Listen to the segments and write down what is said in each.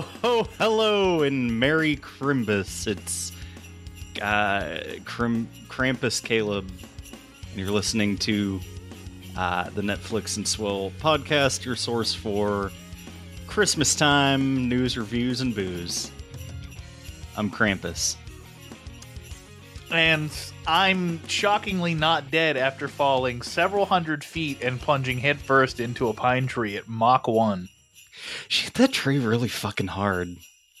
Ho hello and Merry Crimbus. It's uh Krampus Caleb and you're listening to uh, the Netflix and Swill podcast, your source for Christmas time news, reviews, and booze. I'm Krampus. and I'm shockingly not dead after falling several hundred feet and plunging headfirst into a pine tree at Mach 1. She hit that tree really fucking hard.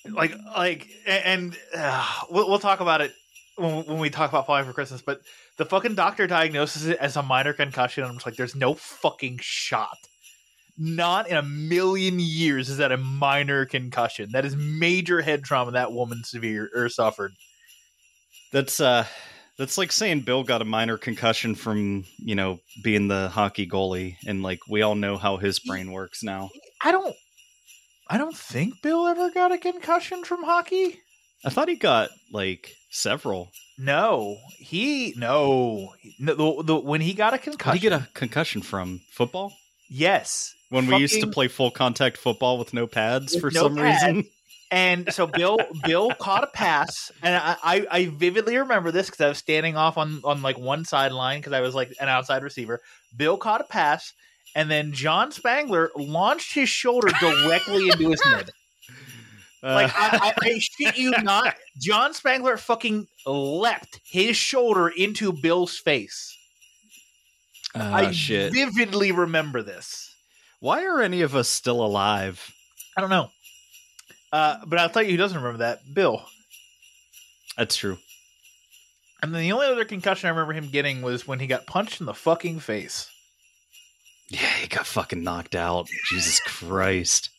Like, like, and uh, we'll, we'll talk about it when, when we talk about falling for Christmas, but the fucking doctor diagnoses it as a minor concussion. And I'm just like, there's no fucking shot. Not in a million years is that a minor concussion. That is major head trauma that woman severe or suffered. That's uh that's like saying Bill got a minor concussion from, you know, being the hockey goalie and like we all know how his brain works now. I don't I don't think Bill ever got a concussion from hockey. I thought he got like several. No, he no. no the, the, when he got a concussion, did he get a concussion from? Football? yes. When we used to play full contact football with no pads With for no some pads. reason. And so Bill Bill caught a pass, and I I, I vividly remember this because I was standing off on on like one sideline because I was like an outside receiver. Bill caught a pass, and then John Spangler launched his shoulder directly into his head. Like I, I, I shit you not, John Spangler fucking leapt his shoulder into Bill's face. ah, I shit. vividly remember this. Why are any of us still alive? I don't know, uh, but I'll tell you who doesn't remember that, Bill. That's true. And then the only other concussion I remember him getting was when he got punched in the fucking face. Yeah, he got fucking knocked out. Jesus Christ.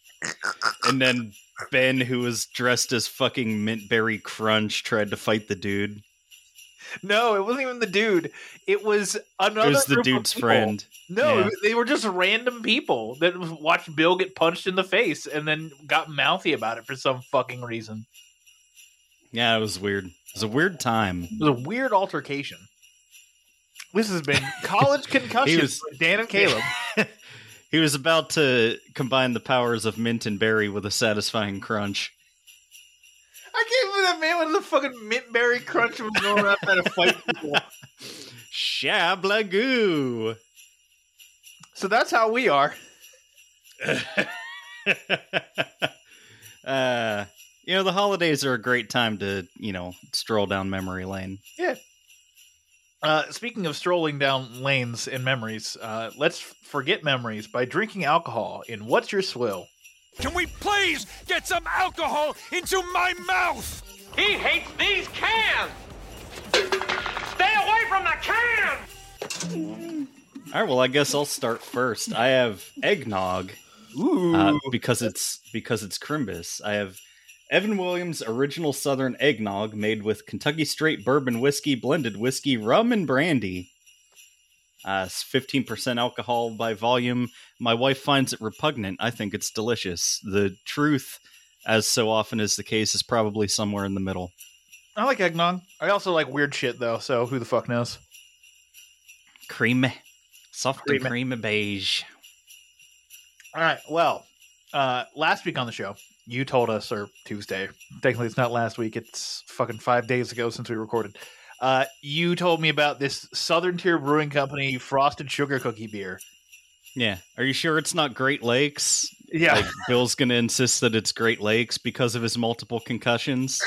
And then Ben, who was dressed as fucking Mintberry Crunch, tried to fight the dude. No, it wasn't even the dude. It was another. It was the group dude's friend. No, Yeah. they were just random people that watched Bill get punched in the face and then got mouthy about it for some fucking reason. Yeah, it was weird. It was a weird time. It was a weird altercation. This has been college concussions was- with Dan and Caleb. He was about to combine the powers of mint and berry with a satisfying crunch. I can't believe that man with the fucking mint berry crunch was going around trying to fight people. Shablagoo! So that's how we are. uh, you know, the holidays are a great time to, you know, stroll down memory lane. Uh, speaking of strolling down lanes and memories, uh, let's forget memories by drinking alcohol in What's Your Swill? Can we please get some alcohol into my mouth? He hates these cans! Stay away from the can! All right, well, I guess I'll start first. I have eggnog Ooh. uh, because it's because it's Crimbus. I have Evan Williams original Southern eggnog made with Kentucky straight bourbon whiskey, blended whiskey, rum, and brandy. Uh, it's 15% alcohol by volume. My wife finds it repugnant. I think it's delicious. The truth, as so often is the case, is probably somewhere in the middle. I like eggnog. I also like weird shit, though, so who the fuck knows? Creamy. Soft Creamy. and creamy beige. All right, well, uh, last week on the show, you told us, or Tuesday, technically it's not last week, it's fucking five days ago since we recorded. Uh, you told me about this Southern Tier Brewing Company frosted sugar cookie beer. Yeah. Are you sure it's not Great Lakes? Yeah. Like Bill's going to insist that it's Great Lakes because of his multiple concussions.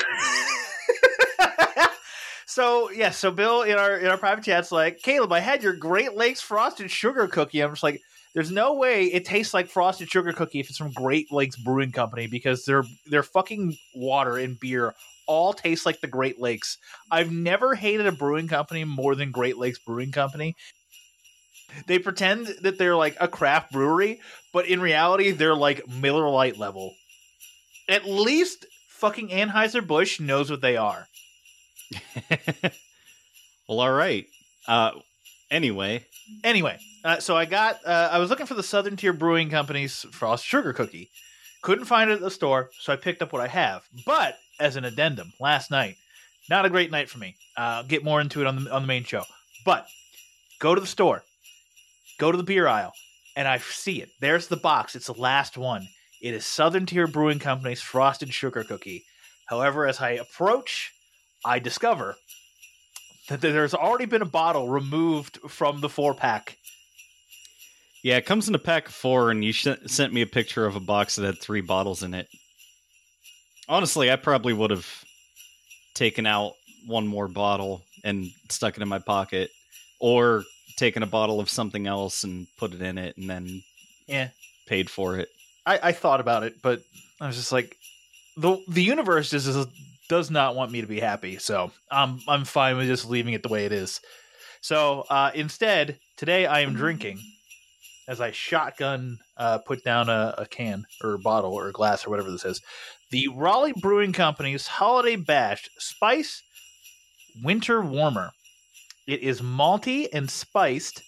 so yeah, so Bill in our in our private chat's like, Caleb, I had your Great Lakes frosted sugar cookie. I'm just like, there's no way it tastes like frosted sugar cookie if it's from Great Lakes Brewing Company because their their fucking water and beer all taste like the Great Lakes. I've never hated a brewing company more than Great Lakes Brewing Company. They pretend that they're like a craft brewery, but in reality, they're like Miller Lite level. At least fucking Anheuser Busch knows what they are. well, all right. Uh, anyway, Anyway, uh, so I got uh, I was looking for the Southern Tier Brewing Company's Frost Sugar Cookie. Couldn't find it at the store, so I picked up what I have. But as an addendum, last night, not a great night for me. Uh, get more into it on the on the main show. But go to the store, go to the beer aisle, and I see it. There's the box. It's the last one. It is Southern Tier Brewing Company's Frosted Sugar Cookie. However, as I approach, I discover that there's already been a bottle removed from the four pack. yeah, it comes in a pack of four, and you sh- sent me a picture of a box that had three bottles in it. Honestly, I probably would have taken out one more bottle and stuck it in my pocket, or taken a bottle of something else and put it in it, and then Yeah. paid for it. I, I thought about it, but I was just like, the the universe just is, does not want me to be happy, so I'm I'm fine with just leaving it the way it is. So uh, instead, today I am drinking as I shotgun uh, put down a, a can or a bottle or a glass or whatever this is. The Raleigh Brewing Company's Holiday Bash Spice Winter Warmer. It is malty and spiced.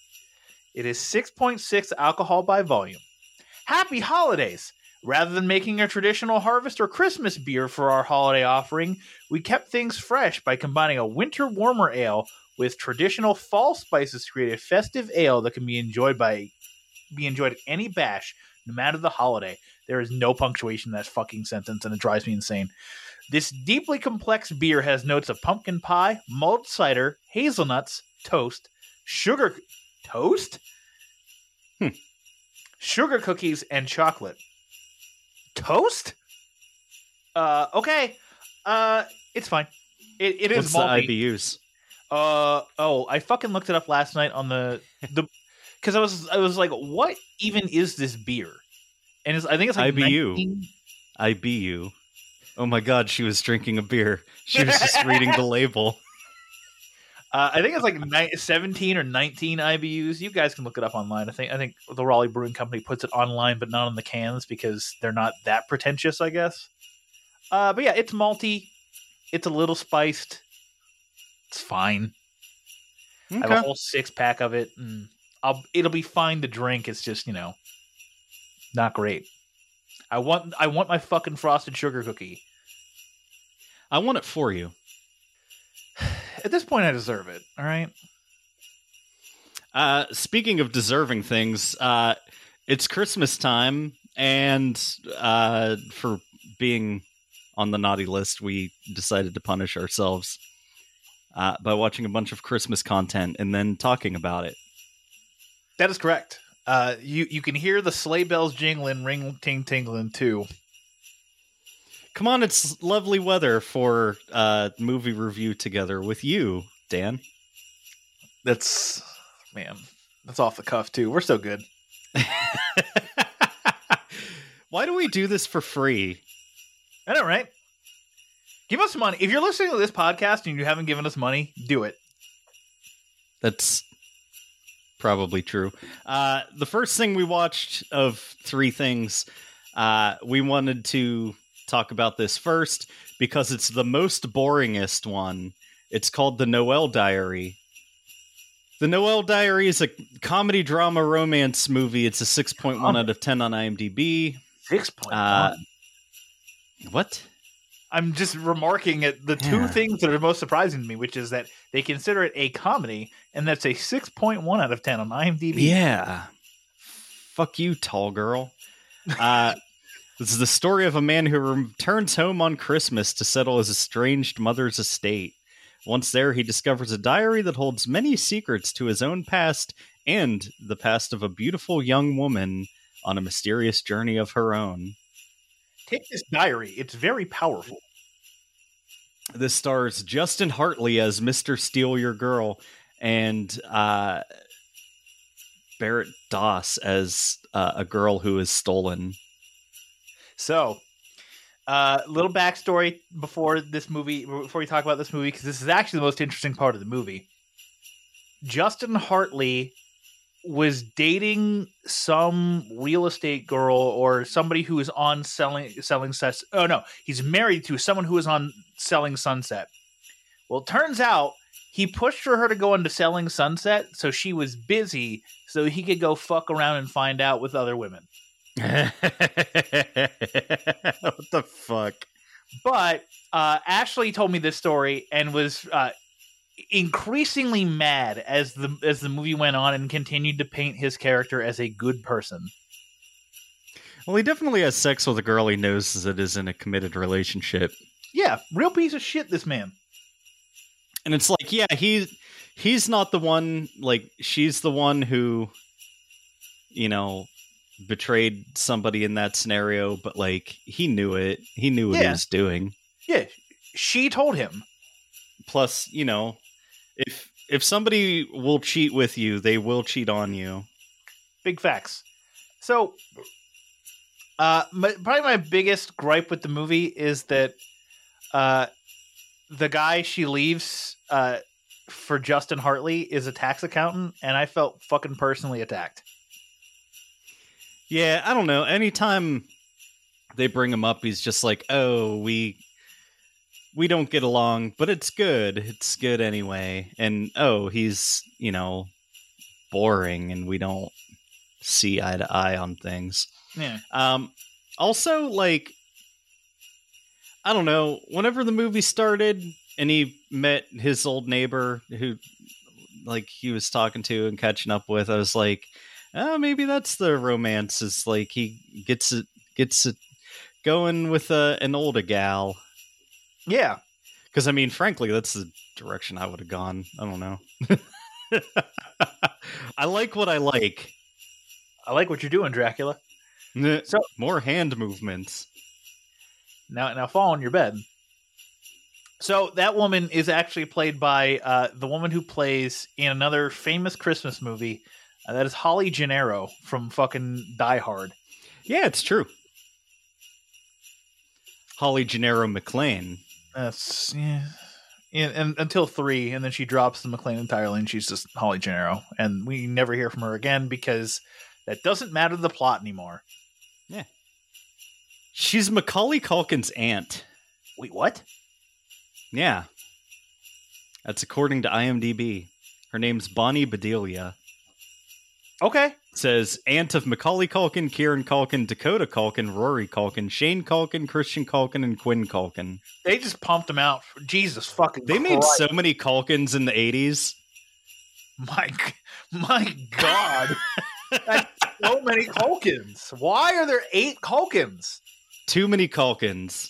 It is 6.6 alcohol by volume. Happy holidays! Rather than making a traditional harvest or Christmas beer for our holiday offering, we kept things fresh by combining a winter warmer ale with traditional fall spices to create a festive ale that can be enjoyed by be enjoyed at any bash, no matter the holiday. There is no punctuation in that fucking sentence, and it drives me insane. This deeply complex beer has notes of pumpkin pie, mulled cider, hazelnuts, toast, sugar toast, Hmm. sugar cookies, and chocolate. Toast? Uh, okay. Uh, it's fine. It, it is What's the. IBUs? Uh oh, I fucking looked it up last night on the the because I was I was like, what even is this beer? And it's, I think it's like IBU. 19 IBU. Oh my god, she was drinking a beer. She was just reading the label. Uh, I think it's like ni- 17 or 19 IBUs. You guys can look it up online. I think I think the Raleigh Brewing Company puts it online, but not on the cans because they're not that pretentious, I guess. Uh, but yeah, it's malty. It's a little spiced. It's fine. I have a whole six pack of it, and I'll it'll be fine to drink. It's just you know, not great. I want I want my fucking frosted sugar cookie. I want it for you. At this point, I deserve it. All right. Uh, speaking of deserving things, uh, it's Christmas time, and uh, for being on the naughty list, we decided to punish ourselves uh, by watching a bunch of Christmas content and then talking about it. That is correct. Uh, you you can hear the sleigh bells jingling, ring ting tingling too. Come on, it's lovely weather for uh, movie review together with you, Dan. That's man, that's off the cuff too. We're so good. Why do we do this for free? I don't know, right? Give us money. If you're listening to this podcast and you haven't given us money, do it. That's probably true. Uh, the first thing we watched of three things, uh, we wanted to talk about this first because it's the most boringest one. It's called The Noel Diary. The Noel Diary is a comedy drama romance movie. It's a 6.1 out of 10 on IMDb. Six point Uh. What? I'm just remarking at the two Yeah. things that are most surprising to me, which is that they consider it a comedy, and that's a 6.1 out of 10 on IMDb. Yeah. Fuck you, tall girl. Uh, this is the story of a man who returns home on Christmas to settle his estranged mother's estate. Once there, he discovers a diary that holds many secrets to his own past and the past of a beautiful young woman on a mysterious journey of her own. Take this diary. It's very powerful. This stars Justin Hartley as Mr. Steal Your Girl and uh, Barrett Doss as uh, a girl who is stolen. So, uh, little backstory before this movie, before we talk about this movie, because this is actually the most interesting part of the movie. Justin Hartley was dating some real estate girl or somebody who is on selling selling sets. Oh no, he's married to someone who is on selling Sunset. Well, turns out he pushed for her to go into selling Sunset, so she was busy, so he could go fuck around and find out with other women. what the fuck? But uh, Ashley told me this story and was uh, increasingly mad as the as the movie went on and continued to paint his character as a good person. Well, he definitely has sex with a girl he knows that is in a committed relationship. Yeah, real piece of shit. This man. And it's like, yeah, he he's not the one like she's the one who you know betrayed somebody in that scenario, but like he knew it. He knew what he was doing. Yeah, she told him. Plus, you know, if if somebody will cheat with you, they will cheat on you. Big facts. So, uh, my, probably my biggest gripe with the movie is that uh, the guy she leaves uh, for Justin Hartley is a tax accountant, and I felt fucking personally attacked. Yeah, I don't know. Anytime they bring him up, he's just like, "Oh, we we don't get along, but it's good. It's good anyway." And oh, he's, you know, boring and we don't see eye to eye on things. Yeah. Um also like I don't know, whenever the movie started and he met his old neighbor who like he was talking to and catching up with, I was like, oh, maybe that's the romance. Is like he gets it gets it going with a, an older gal. Yeah. Because I mean, frankly, that's the direction I would have gone. I don't know. I like what I like. I like what you're doing, Dracula. So more hand movements. Now, now fall on your bed. So that woman is actually played by uh, the woman who plays in another famous Christmas movie. Uh, that is Holly Gennero from fucking Die Hard. Yeah, it's true. Holly Gennero McClane. That's yeah. And, and until three, and then she drops the McClane entirely, and she's just Holly Gennero, and we never hear from her again because that doesn't matter to the plot anymore. Yeah, she's Macaulay Culkin's aunt. Wait, what? Yeah. That's according to IMDb. Her name's Bonnie Bedelia. Okay, It says aunt of Macaulay Culkin, Kieran Culkin, Dakota Culkin, Rory Culkin, Shane Culkin, Christian Culkin, and Quinn Culkin. they just pumped them out. For, Jesus fucking! They made so many Culkins in the 80s. My my God, that's so many Culkins. Why are there eight Culkins? Too many Culkins.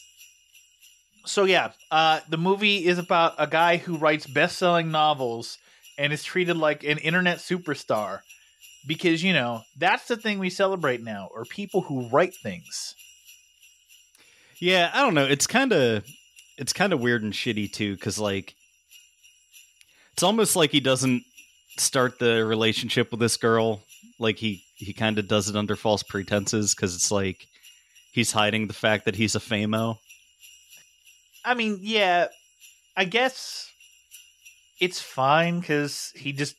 So yeah, uh, the movie is about a guy who writes best-selling novels and is treated like an internet superstar because you know that's the thing we celebrate now, are people who write things. Yeah, I don't know. It's kind of it's kind of weird and shitty too cuz like it's almost like he doesn't start the relationship with this girl like he he kind of does it under false pretenses cuz it's like he's hiding the fact that he's a famo. I mean, yeah, I guess it's fine because he just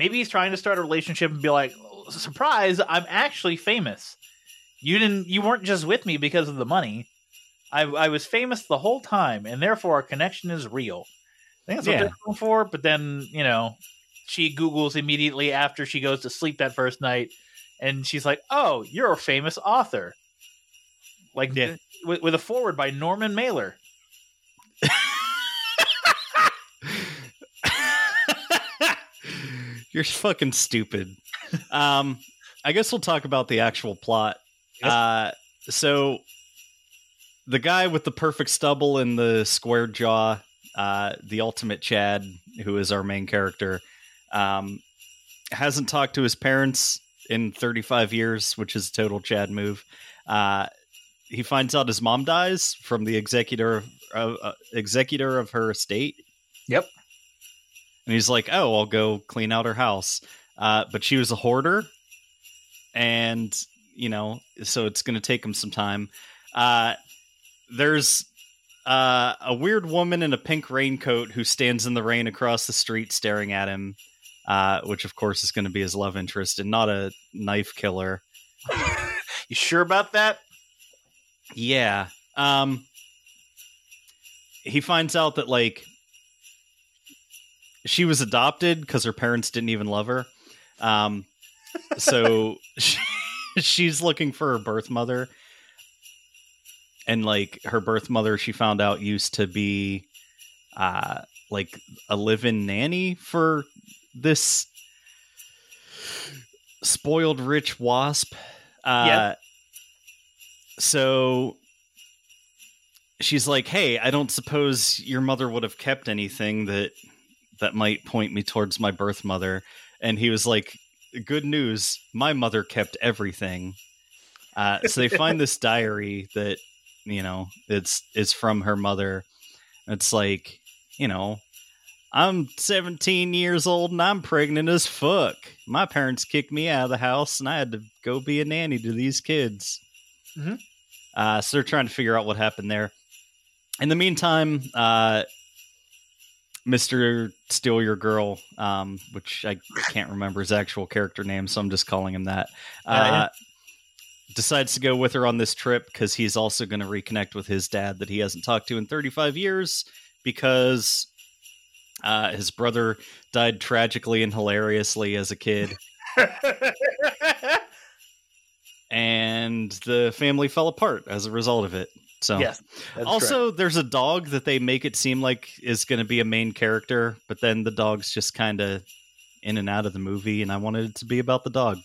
maybe he's trying to start a relationship and be like, surprise, I'm actually famous. You didn't, you weren't just with me because of the money. I, I was famous the whole time, and therefore our connection is real. I think that's what Yeah. they're going for. But then, you know, she Googles immediately after she goes to sleep that first night, and she's like, "Oh, you're a famous author." Like Yeah. with, with a foreword by Norman Mailer. You're fucking stupid. Um, I guess we'll talk about the actual plot. Uh, so the guy with the perfect stubble and the square jaw, uh, the ultimate Chad, who is our main character, um, hasn't talked to his parents in 35 years, which is a total Chad move. Uh, he finds out his mom dies from the executor uh, uh, executor of her estate. Yep. And he's like, "Oh, I'll go clean out her house." Uh, but she was a hoarder, and you know, so it's going to take him some time. Uh, there's uh, a weird woman in a pink raincoat who stands in the rain across the street, staring at him. uh, which of course is going to be his love interest and not a knife killer. You sure about that? Yeah. Um he finds out that like she was adopted because her parents didn't even love her. Um so she, she's looking for her birth mother. And like her birth mother she found out used to be uh like a live-in nanny for this spoiled rich wasp. Uh Yeah. so she's like, "Hey, I don't suppose your mother would have kept anything that that might point me towards my birth mother." And he was like, "Good news, my mother kept everything." Uh, so they find this diary that you know it's is from her mother. It's like you know. I'm 17 years old and I'm pregnant as fuck. My parents kicked me out of the house and I had to go be a nanny to these kids. Mhm. Uh, so they're trying to figure out what happened there. In the meantime, uh, Mr. Steal Your Girl, um, which I can't remember his actual character name, so I'm just calling him that, uh, Uh, yeah. decides to go with her on this trip because he's also going to reconnect with his dad that he hasn't talked to in 35 years because uh, his brother died tragically and hilariously as a kid. and the family fell apart as a result of it. So yes. also there's a dog that they make it seem like is going to be a main character, but then the dog's just kind of in and out of the movie and I wanted it to be about the dog.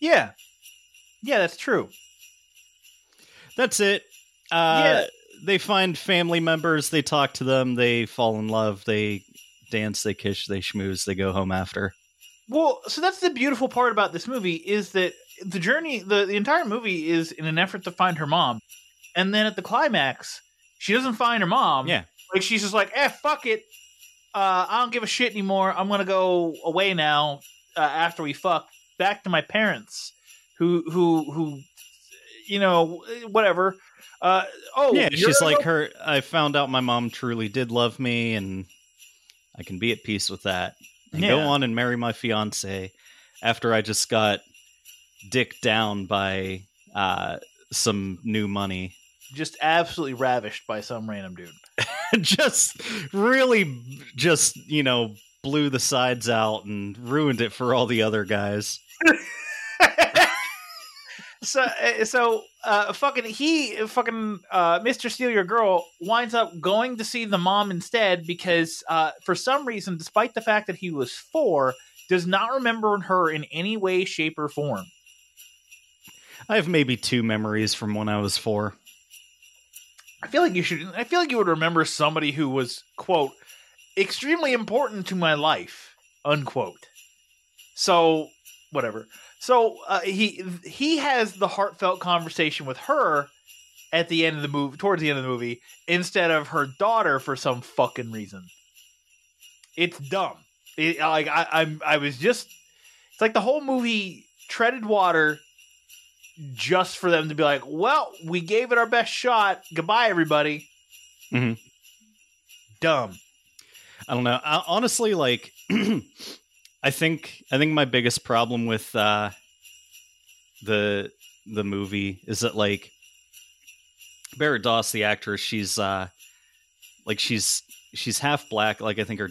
yeah, yeah, that's true. That's it. Uh Yeah. they find family members, they talk to them, they fall in love, they dance, they kiss, they schmooze, they go home after. Well, so that's the beautiful part about this movie is that the journey, the, the entire movie is in an effort to find her mom. And then at the climax, she doesn't find her mom. Yeah. Like she's just like, eh, fuck it. Uh, I don't give a shit anymore. I'm gonna go away now. Uh, after we fuck, back to my parents, who who who, you know, whatever. Uh, oh, yeah, she's like her. I found out my mom truly did love me, and I can be at peace with that. And go on and marry my fiance after I just got dicked down by uh, some new money. Just absolutely ravished by some random dude. just really, just you know, blew the sides out and ruined it for all the other guys. so uh, so uh fucking he fucking uh Mr. Steal Your Girl winds up going to see the mom instead because uh for some reason despite the fact that he was 4 does not remember her in any way shape or form. I have maybe two memories from when I was four. I feel like you should I feel like you would remember somebody who was quote extremely important to my life unquote. So whatever. So uh, he he has the heartfelt conversation with her at the end of the movie, towards the end of the movie, instead of her daughter for some fucking reason. It's dumb. It, like I, I'm, I was just. It's like the whole movie treaded water, just for them to be like, "Well, we gave it our best shot. Goodbye, everybody." Mhm. Dumb. I don't know. I, honestly, like, I think I think my biggest problem with uh, the the movie is that like Barrett Doss, the actress, she's uh, like she's she's half black. Like I think her,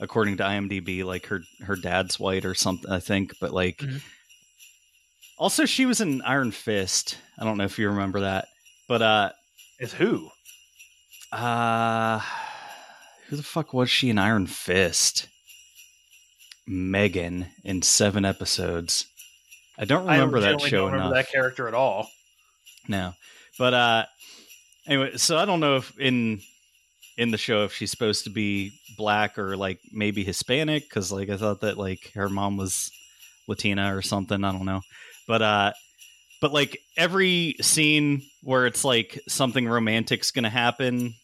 according to IMDb, like her her dad's white or something. I think, but like. Mhm. Also, she was in Iron Fist. I don't know if you remember that, but uh, Is who? uh who the fuck was she in Iron Fist? Megan in seven episodes. I don't remember I that show don't remember enough. that character at all. No, but uh, anyway, so I don't know if in in the show if she's supposed to be black or like maybe Hispanic because like I thought that like her mom was Latina or something. I don't know, but uh, but like every scene where it's like something romantic's gonna happen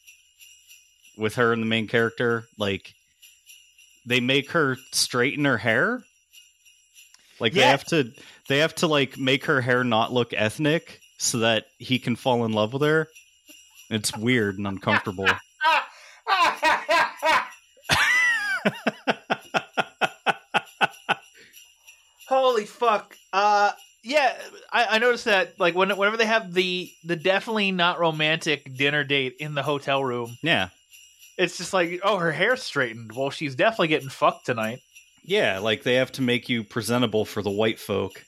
with her and the main character, like they make her straighten her hair. Like they have to they have to like make her hair not look ethnic so that he can fall in love with her. It's weird and uncomfortable. Holy fuck. Uh yeah, I, I noticed that like when, whenever they have the the definitely not romantic dinner date in the hotel room, Yeah. it's just like, oh, her hair's straightened. Well, she's definitely getting fucked tonight. Yeah, like they have to make you presentable for the white folk.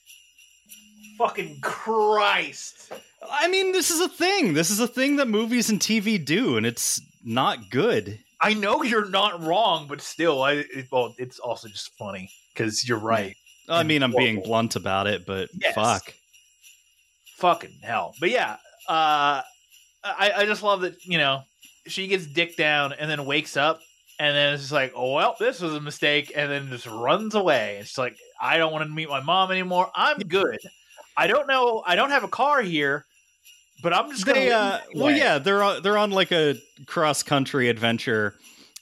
Fucking Christ. I mean, this is a thing. This is a thing that movies and TV do, and it's not good. I know you're not wrong, but still, I it, well, it's also just funny because you're right. I mean, I'm being blunt about it, but Yes. fuck. Fucking hell. But yeah, uh, I I just love that you know she gets dick down and then wakes up and then it's just like, oh well, this was a mistake, and then just runs away. It's like I don't want to meet my mom anymore. I'm good. I don't know. I don't have a car here, but I'm just gonna. They, uh, well, yeah, they're on, they're on like a cross country adventure,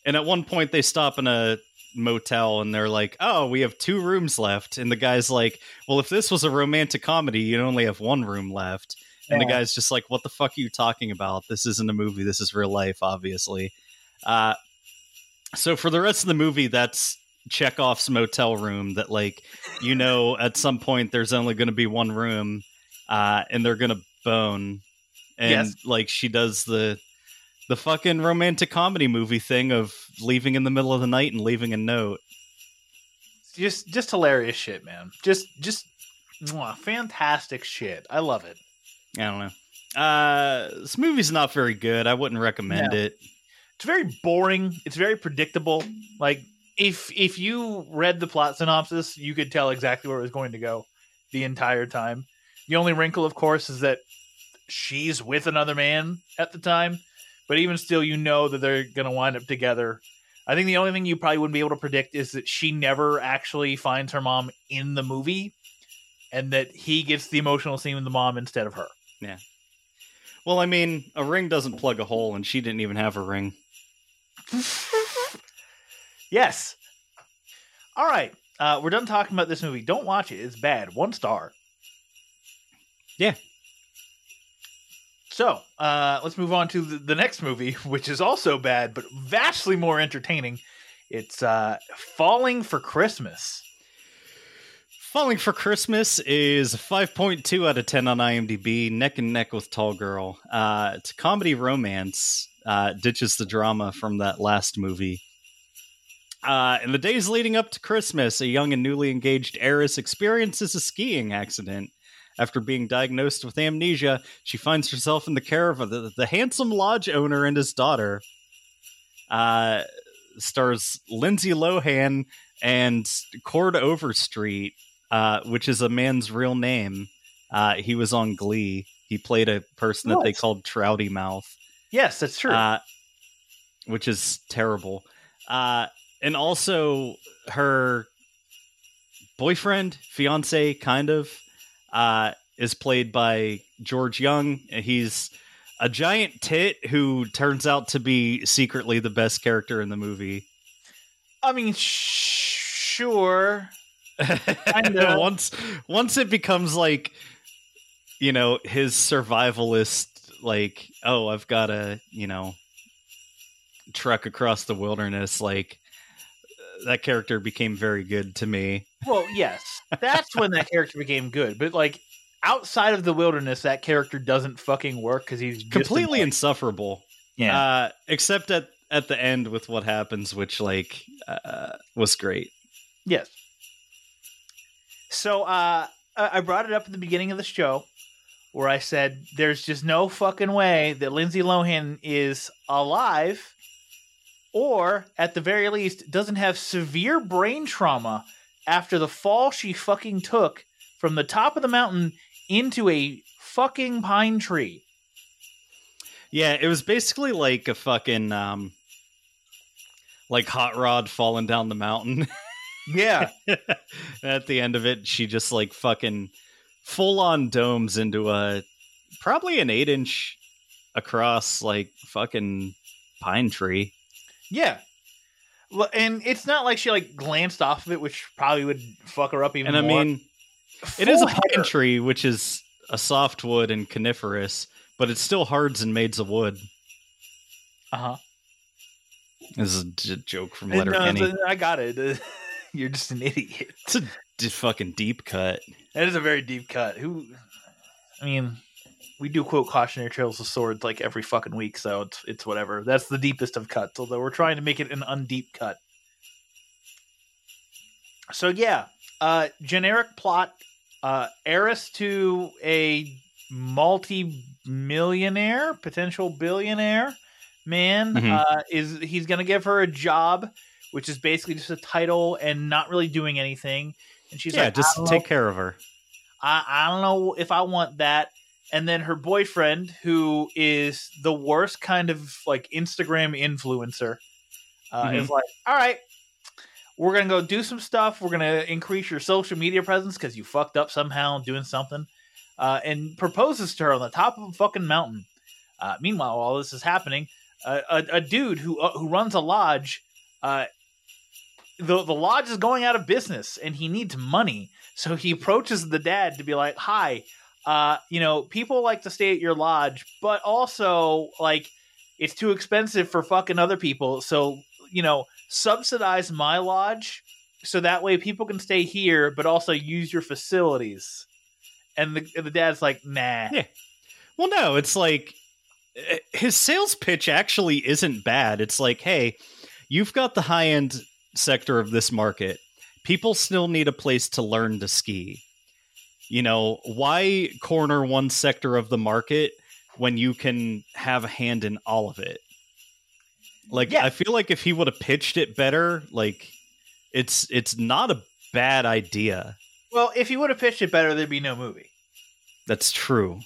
and at one point they stop in a motel, and they're like, "Oh, we have two rooms left," and the guy's like, "Well, if this was a romantic comedy, you'd only have one room left." And the guy's just like, "What the fuck are you talking about? This isn't a movie. This is real life, obviously." Uh, so for the rest of the movie, that's Chekhov's motel room. That like, you know, at some point there's only going to be one room, uh, and they're going to bone, and Yes. like she does the the fucking romantic comedy movie thing of leaving in the middle of the night and leaving a note. just just hilarious shit, man. Just just mwah, fantastic shit. I love it. I don't know. Uh, this movie's not very good. I wouldn't recommend No. it. It's very boring. It's very predictable. Like if if you read the plot synopsis, you could tell exactly where it was going to go the entire time. The only wrinkle, of course, is that she's with another man at the time. But even still, you know that they're going to wind up together. I think the only thing you probably wouldn't be able to predict is that she never actually finds her mom in the movie, and that he gets the emotional scene with the mom instead of her. Yeah. Well, I mean, a ring doesn't plug a hole, and she didn't even have a ring. Yes. All right. Uh, we're done talking about this movie. Don't watch it. It's bad. One star. Yeah. So uh, let's move on to the, the next movie, which is also bad, but vastly more entertaining. It's uh, Falling for Christmas. Falling for Christmas is 5.2 out of 10 on IMDb, neck and neck with Tall Girl. Uh, it's a comedy romance, uh, ditches the drama from that last movie. Uh, in the days leading up to Christmas, a young and newly engaged heiress experiences a skiing accident. After being diagnosed with amnesia, she finds herself in the care of the, the handsome lodge owner and his daughter. Uh, stars Lindsay Lohan and Cord Overstreet, uh, which is a man's real name. Uh, he was on Glee. He played a person that they called Trouty Mouth, Yes, that's true. uh, which is terrible. Uh, and also her boyfriend, fiance, kind of, uh, is played by George Young. He's a giant tit who turns out to be secretly the best character in the movie. I mean, sh- sure. Once once it becomes like you know his survivalist like oh i've got to you know trek across the wilderness like that character became very good to me Well, yes, that's when that character became good. But like outside of the wilderness, that character doesn't fucking work because he's completely insufferable yeah. uh except at at the end with what happens which like uh was great Yes. So uh, I I brought it up at the beginning of the show where I said there's just no fucking way that Lindsay Lohan is alive or at the very least doesn't have severe brain trauma after the fall she fucking took from the top of the mountain into a fucking pine tree. yeah it was basically like a fucking um like hot rod falling down the mountain Yeah. at the end of it, she just like fucking full on domes into a probably an eight inch across like fucking pine tree. yeah. Well, And it's not like she like glanced off of it, which probably would fuck her up even more. And I more. mean, it is a Full pine tree, which is a softwood and coniferous, but it still hards and mades of wood. Uh-huh. This is a j- joke from uh, Letterkenny. I got it. You're just an idiot. It's a d- fucking deep cut. That is a very deep cut. Who? I mean, we do quote cautionary trails of swords like every fucking week, so it's it's whatever. That's the deepest of cuts, although we're trying to make it an undeep cut. So yeah, uh, generic plot: uh, heiress to a multi-millionaire, potential billionaire man Mhm. uh, is he's gonna give her a job, which is basically just a title and not really doing anything. And she's yeah, like, just take know- care of her. I, I don't know if I want that. And then her boyfriend, who is the worst kind of like Instagram influencer, uh, Mhm. is like, all right, we're going to go do some stuff. We're going to increase your social media presence because you fucked up somehow doing something. Uh, and proposes to her on the top of a fucking mountain. Uh, meanwhile, while this is happening, uh, a, a dude who uh, who runs a lodge, uh, the the lodge is going out of business, and he needs money. So he approaches the dad to be like, "Hi, uh, you know, people like to stay at your lodge, but also like it's too expensive for fucking other people. So you know, subsidize my lodge, so that way people can stay here, but also use your facilities." And the the dad's like, "Nah." Yeah. Well, no, it's like eh, his sales pitch actually isn't bad. It's like, hey, you've got the high end sector of this market. People still need a place to learn to ski. You know, why corner one sector of the market when you can have a hand in all of it? Like, Yeah. I feel like if he would have pitched it better, like, it's it's not a bad idea. Well, if he would have pitched it better, there'd be no movie. That's true.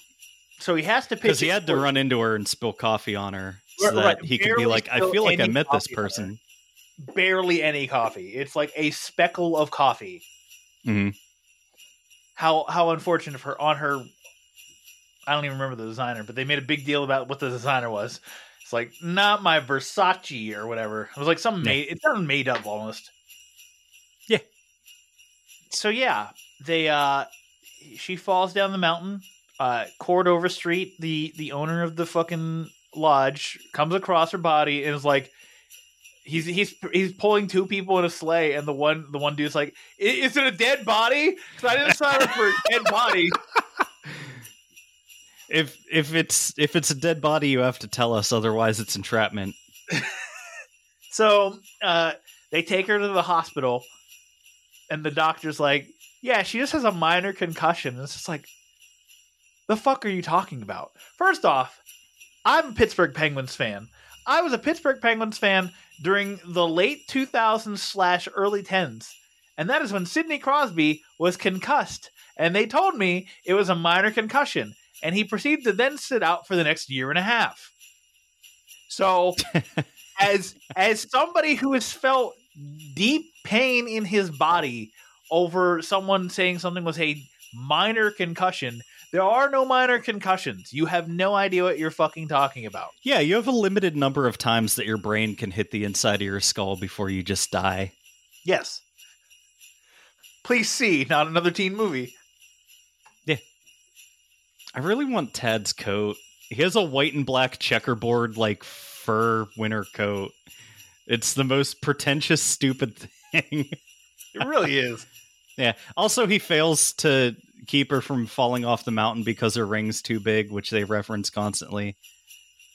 So he has to pitch because he had to run into her and spill coffee on her so Right, that he could be like, I feel like I met this coffee on her. person. barely any coffee. It's like a speckle of coffee. Mhm. How how unfortunate for on her. I don't even remember the designer, but they made a big deal about what the designer was. It's like not my Versace or whatever. It was like some made. It sounded made up almost. Yeah. So yeah, they uh, she falls down the mountain. Uh, Cord Overstreet, the the owner of the fucking lodge, comes across her body and is like, he's he's he's pulling two people in a sleigh, and the one the one dude's like, "Is it a dead body? 'Cause I didn't sign up for a dead body." If if it's if it's a dead body, you have to tell us. Otherwise, it's entrapment. So uh, they take her to the hospital, and the doctor's like, "Yeah, she just has a minor concussion." And it's just like, the fuck are you talking about? First off, I'm a Pittsburgh Penguins fan. I was a Pittsburgh Penguins fan during the late 2000s slash early 10s, and that is when Sidney Crosby was concussed, and they told me it was a minor concussion, and he proceeded to then sit out for the next year and a half. So as as somebody who has felt deep pain in his body over someone saying something was a minor concussion, there are no minor concussions. You have no idea what you're fucking talking about. Yeah, you have a limited number of times that your brain can hit the inside of your skull before you just die. Yes. Please see, not another teen movie. Yeah. I really want Tad's coat. He has a white and black checkerboard like fur winter coat. It's the most pretentious, stupid thing. It really is. Yeah. Also, he fails to keep her from falling off the mountain because her ring's too big, which they reference constantly.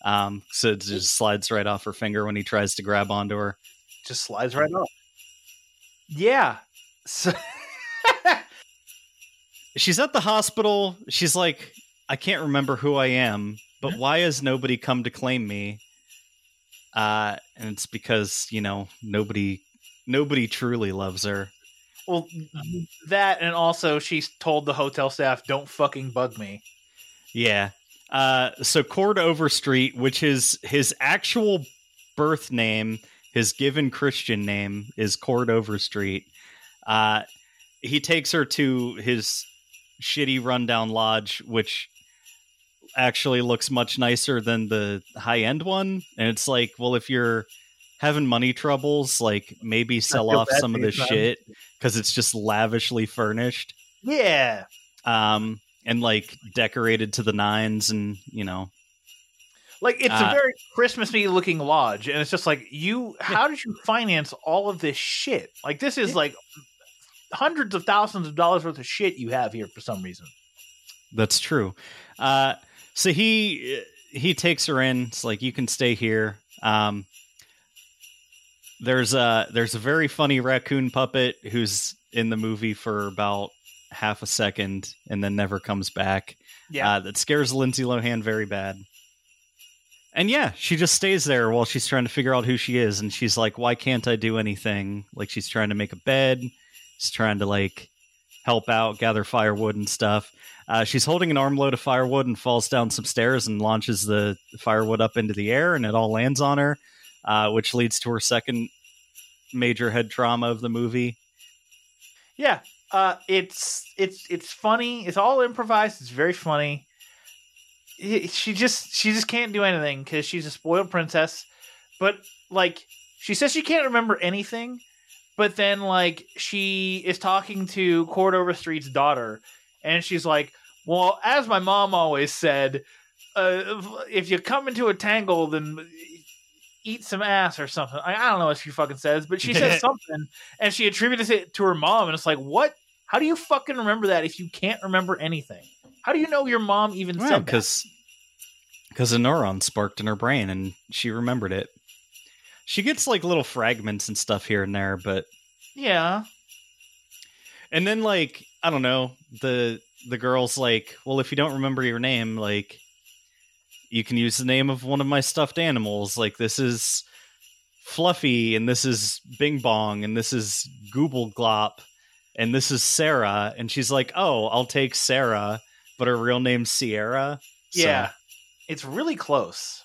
Um, so it just slides right off her finger when he tries to grab onto her. Just slides right off. Yeah. So She's at the hospital. She's like, I can't remember who I am, but why has nobody come to claim me? Uh, and it's because you know nobody, nobody truly loves her. Well that and also she's told the hotel staff don't fucking bug me. Yeah. Uh, so Cord Overstreet, which is his actual birth name, his given Christian name is Cord Overstreet. Uh, he takes her to his shitty rundown lodge, which actually looks much nicer than the high end one. And it's like, well, if you're having money troubles, like maybe sell off some of this shit because it's just lavishly furnished Yeah. um and like decorated to the nines and you know Like it's Uh, a very Christmassy looking lodge, and it's just like you. How did you finance all of this shit? Like this is like hundreds of thousands of dollars worth of shit you have here for some reason. That's true. Uh, so he he takes her in. It's like you can stay here. Um, there's a there's a very funny raccoon puppet who's in the movie for about half a second and then never comes back. Yeah. Uh, that scares Lindsay Lohan very bad. And yeah, she just stays there while she's trying to figure out who she is. And she's like, why can't I do anything? Like, she's trying to make a bed. She's trying to, like, help out, gather firewood and stuff. Uh, she's holding an armload of firewood and falls down some stairs and launches the firewood up into the air, and it all lands on her, uh, which leads to her second major head trauma of the movie. Yeah, uh, it's it's it's funny. It's all improvised. It's very funny. She just she just can't do anything because she's a spoiled princess. But like she says, she can't remember anything. But then like she is talking to Cord Overstreet's daughter, and she's like, "Well, as my mom always said, uh, if you come into a tangle, then." Eat some ass or something. I, I don't know what she fucking says, but she says something, and she attributes it to her mom, and it's like, what? How do you fucking remember that if you can't remember anything? How do you know your mom even said that? because because a neuron sparked in her brain and she remembered it. She gets like little fragments and stuff here and there, but Yeah, and then like I don't know the the girl's like, well, if you don't remember your name, like you can use the name of one of my stuffed animals. Like this is Fluffy, and this is Bing Bong, and this is Gooble Glop, and this is Sarah. And she's like, oh, I'll take Sarah, but her real name's Sierra. So- yeah. It's really close.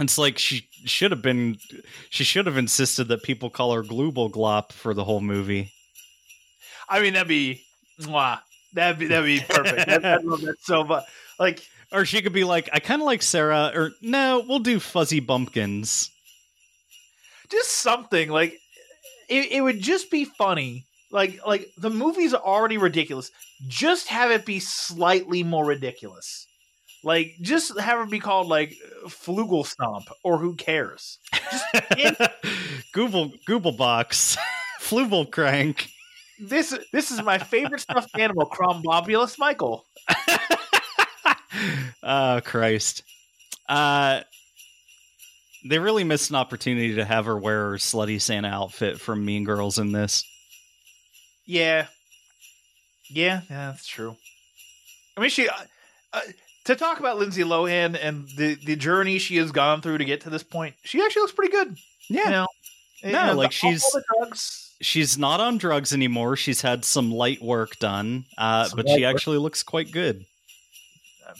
It's like she should have been. She should have insisted that people call her Glooble Glop for the whole movie. I mean, that'd be, mwah, that'd be that'd be perfect. I love that so much. Like, Or she could be like, I kind of like Sarah. Or no, we'll do Fuzzy Bumpkins. just something like it, it would just be funny. Like, like the movie's already ridiculous. Just have it be slightly more ridiculous. Like, just have it be called like Flugel Stomp or Who Cares. Google Google Box, Flubel Crank. This this is my favorite stuffed animal, Crombobulus Michael. oh Christ! Uh, they really missed an opportunity to have her wear her slutty Santa outfit from Mean Girls in this. Yeah, yeah, yeah, that's true. I mean, she uh, uh, to talk about Lindsay Lohan and the the journey she has gone through to get to this point. She actually looks pretty good. Yeah, You know, You No, know, like, she's- the drugs. she's not on drugs anymore. She's had some light work done, uh, Some but she work. actually looks quite good.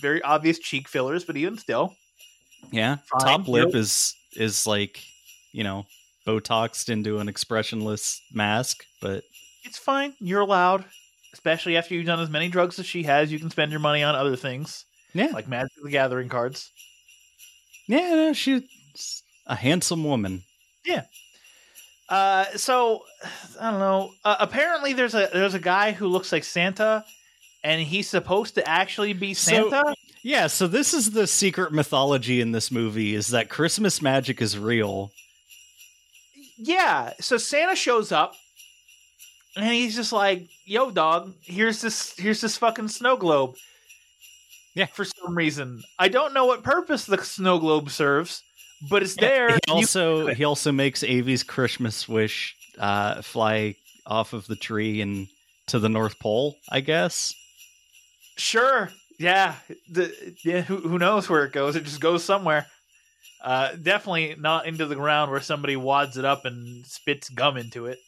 Very obvious cheek fillers, but even still, Yeah, Fine, top lip is is like you know botoxed into an expressionless mask, but it's fine. You're allowed, especially after you've done as many drugs as she has. You can spend your money on other things yeah, like Magic the Gathering cards. yeah, no, she's a handsome woman. Yeah. Uh, so I don't know. Uh, apparently, there's a there's a guy who looks like Santa, and he's supposed to actually be So- Santa. Yeah, so this is the secret mythology in this movie is that Christmas magic is real. yeah. So Santa shows up, and he's just like, "Yo, dog, here's this here's this fucking snow globe." Yeah. For some reason, I don't know what purpose the snow globe serves, but it's there. He also he also makes Avi's Christmas wish uh, fly off of the tree and to the North Pole, I guess. Sure. Yeah. The, yeah. Who, who knows where it goes? It just goes somewhere. Uh, definitely not into the ground where somebody wads it up and spits gum into it.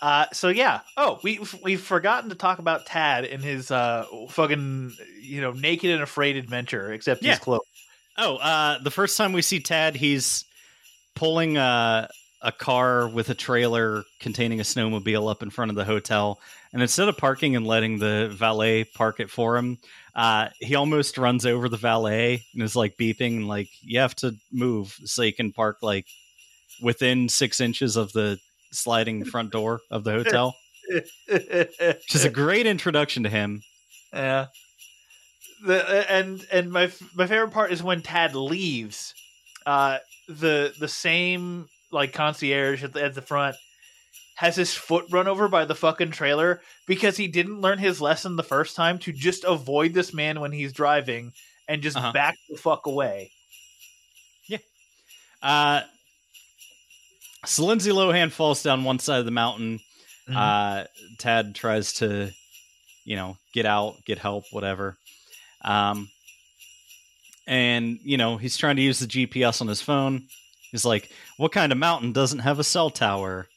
Uh, so yeah. Oh, we we've forgotten to talk about Tad and his uh fucking you know naked and afraid adventure, except Yeah. his clothes. Oh, uh, the first time we see Tad, he's pulling a, a car with a trailer containing a snowmobile up in front of the hotel. And instead of parking and letting the valet park it for him, uh, he almost runs over the valet and is like beeping, like, you have to move so you can park like within six inches of the sliding front door of the hotel. Which is a great introduction to him. Yeah. The and and my my favorite part is when Tad leaves. Uh, the the same like concierge at the, at the front has his foot run over by the fucking trailer because he didn't learn his lesson the first time to just avoid this man when he's driving and just Uh-huh. back the fuck away. Yeah. Uh, so Lindsay Lohan falls down one side of the mountain. Mhm. Uh, Tad tries to, you know, get out, get help, whatever. Um, and you know he's trying to use the GPS on his phone. He's like, "What kind of mountain doesn't have a cell tower?"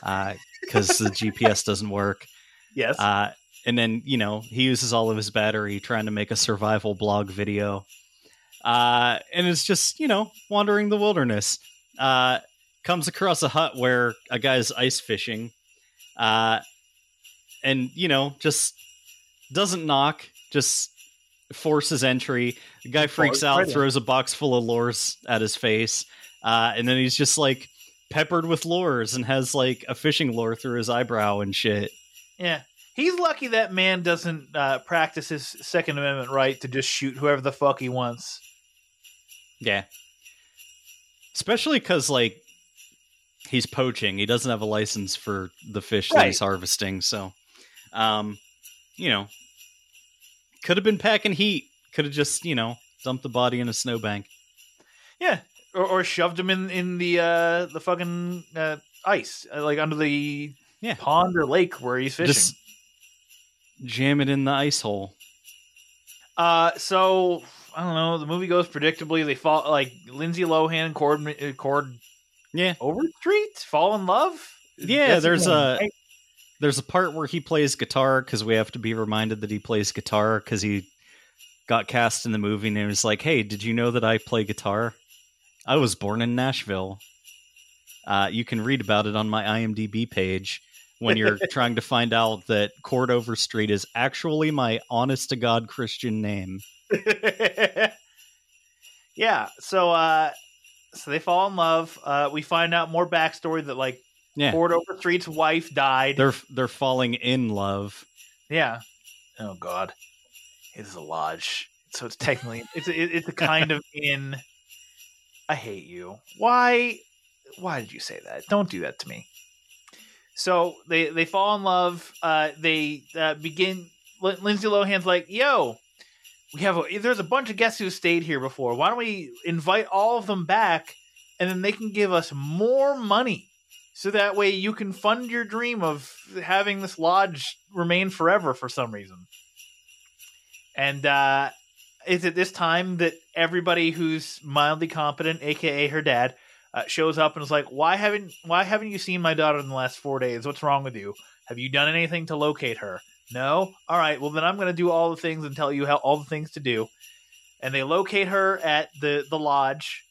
Because the GPS doesn't work. yes. Uh, and then you know he uses all of his battery trying to make a survival blog video, uh, and it's just you know wandering the wilderness. Uh, comes across a hut where a guy's ice fishing, uh, and you know just doesn't knock, just forces entry. The guy freaks out, throws a box full of lures at his face, uh, and then he's just like peppered with lures and has like a fishing lure through his eyebrow and shit. yeah. He's lucky that man doesn't uh, practice his Second Amendment right to just shoot whoever the fuck he wants. Yeah. Especially because, like, he's poaching. He doesn't have a license for the fish that he's harvesting. So, um, you know, could have been packing heat. Could have just, you know, dumped the body in a snowbank. Yeah, or, or shoved him in in the uh the fucking uh, ice, uh, like under the Yeah. pond or lake where he's fishing. Just jam it in the ice hole. Uh, so I don't know. The movie goes predictably. They fall like Lindsay Lohan and Cord uh, Cord Yeah. Overstreet fall in love. Yeah, That's there's a- right? There's a part where he plays guitar because we have to be reminded that he plays guitar because he got cast in the movie and he was like, "Hey, did you know that I play guitar? I was born in Nashville." Uh, you can read about it on my IMDb page when you're trying to find out that Cord Overstreet is actually my honest to god Christian name. yeah. So uh, so they fall in love. Uh, we find out more backstory that like Yeah. Cord Overstreet's wife died. They're they're falling in love. Yeah. Oh God, it is a lodge, so it's technically it's a, it's a kind of in. I hate you. Why? Why did you say that? Don't do that to me. So they they fall in love. Uh, they uh, begin. Lin- Lindsay Lohan's like, "Yo, we have a, there's a bunch of guests who stayed here before. Why don't we invite all of them back, and then they can give us more money." So that way you can fund your dream of having this lodge remain forever for some reason. And uh, it's at this time that everybody who's mildly competent, aka her dad, uh, shows up and is like, "Why haven't Why haven't you seen my daughter in the last four days? What's wrong with you? Have you done anything to locate her? No. All right. Well, then I'm going to do all the things and tell you how all the things to do." And they locate her at the the lodge,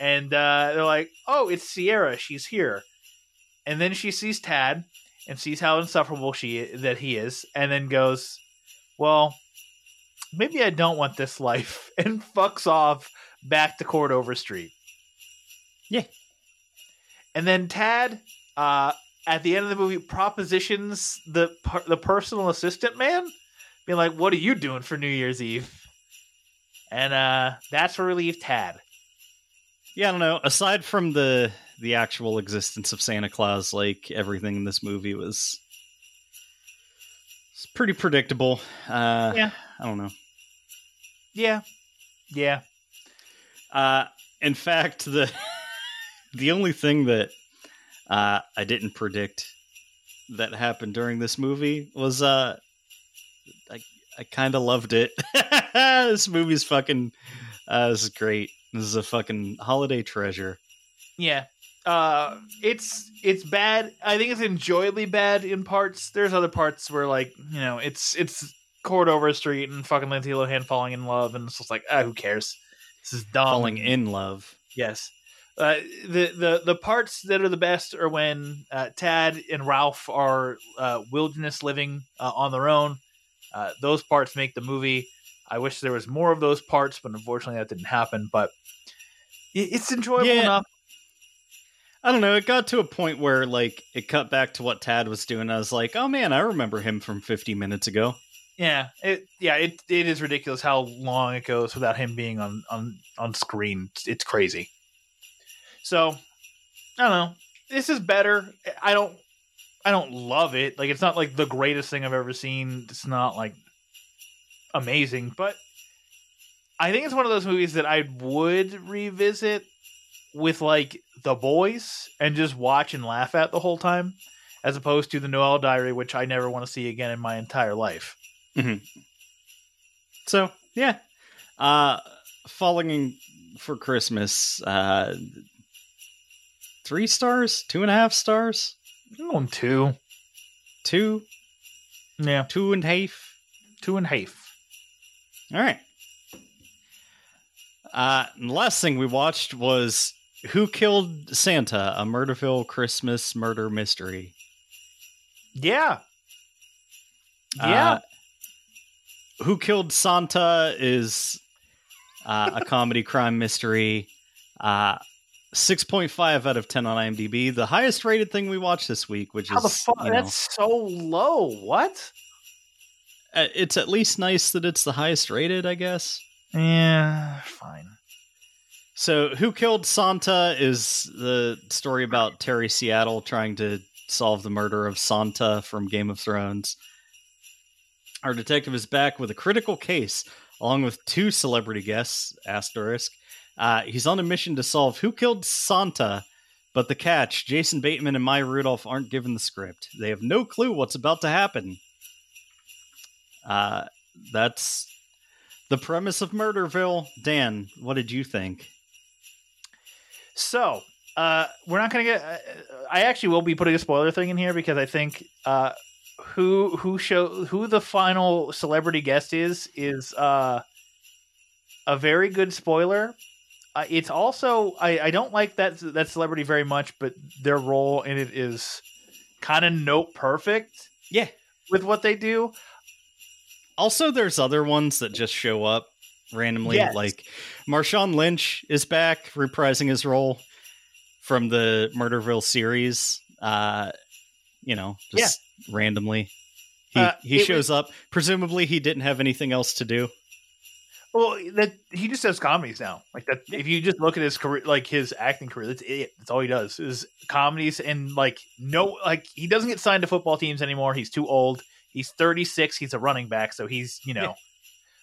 and uh, they're like, "Oh, it's Sierra. She's here." And then she sees Tad and sees how insufferable she that he is, and then goes, "Well, maybe I don't want this life," and fucks off back to Cord Overstreet. Yeah. And then Tad, uh, at the end of the movie, propositions the the personal assistant man, being like, "What are you doing for New Year's Eve?" And uh, that's where we leave Tad. Yeah, I don't know. Aside from the the actual existence of Santa Claus, like everything in this movie was it's pretty predictable. Uh, Yeah. I don't know. Yeah, yeah. Uh, in fact, the the only thing that uh, I didn't predict that happened during this movie was uh, I I kind of loved it. this movie's fucking uh, this is great. This is a fucking holiday treasure. Yeah. Uh it's it's bad. I think it's enjoyably bad in parts. There's other parts where like, you know, it's it's Cord Street and fucking Lindsay Lohan falling in love and it's just like, ah, who cares? This is dumb. Falling in love. Yes. Uh, the the the parts that are the best are when uh, Tad and Ralph are uh, wilderness living uh, on their own. Uh, those parts make the movie. I wish there was more of those parts, but unfortunately that didn't happen. But it's enjoyable Yeah. enough. I don't know. It got to a point where like it cut back to what Tad was doing. I was like, oh man, I remember him from 50 minutes ago. Yeah, it yeah it it is ridiculous how long it goes without him being on on on screen. It's, crazy. So I don't know. This is better. I don't. I don't love it. Like it's not like the greatest thing I've ever seen. It's not like amazing, but I think it's one of those movies that I would revisit with like the boys and just watch and laugh at the whole time, as opposed to the Noel Diary, which I never want to see again in my entire life. So yeah, uh, falling for Christmas. Uh, three stars, two and a half stars, I'm two. two, Yeah, two and a half. two and a half. All right. Uh, last thing we watched was Who Killed Santa? A Murderville Christmas Murder Mystery. Yeah. Yeah. Uh, Who Killed Santa is uh, a comedy crime mystery. Uh, 6.5 out of 10 on IMDb. The highest rated thing we watched this week, which How the is, you know, That's so low. What? uh, it's at least nice that it's the highest rated, I guess. Yeah, fine. So, Who Killed Santa is the story about Terry Seattle trying to solve the murder of Santa from Game of Thrones. Our detective is back with a critical case, along with two celebrity guests, asterisk. Uh, he's on a mission to solve Who Killed Santa, but the catch Jason Bateman and Maya Rudolph aren't given the script. They have no clue what's about to happen. Uh, that's the premise of Murderville. Dan, what did you think? So, uh, we're not going to get. Uh, I actually will be putting a spoiler thing in here because I think uh, who who show who the final celebrity guest is is uh, a very good spoiler. Uh, it's also I, I don't like that that celebrity very much, but their role in it is kind of note perfect Yeah. with what they do. Also, there's other ones that just show up randomly. Yes. Like Marshawn Lynch is back reprising his role from the Murderville series. Uh, you know, just randomly. He Uh, he shows up. Presumably, he didn't have anything else to do. Well, that he just does comedies now. Like that, if you just look at his career, like his acting career, that's it. That's all he does is comedies, and like no, like he doesn't get signed to football teams anymore. He's too old. He's thirty six. He's a running back, so he's you know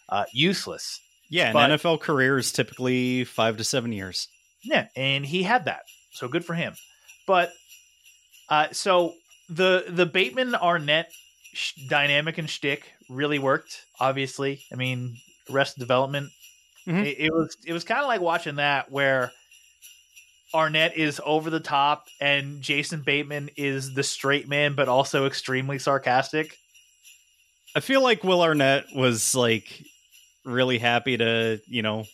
uh, useless. Yeah, an NFL career is typically five to seven years. Yeah, and he had that, so good for him. But uh, so the the Bateman Arnett sh- dynamic and shtick really worked. Obviously, I mean, Arrested Development. Mhm. It, it was it was kind of like watching that where Arnett is over the top and Jason Bateman is the straight man, but also extremely sarcastic. I feel like Will Arnett was like really happy to you know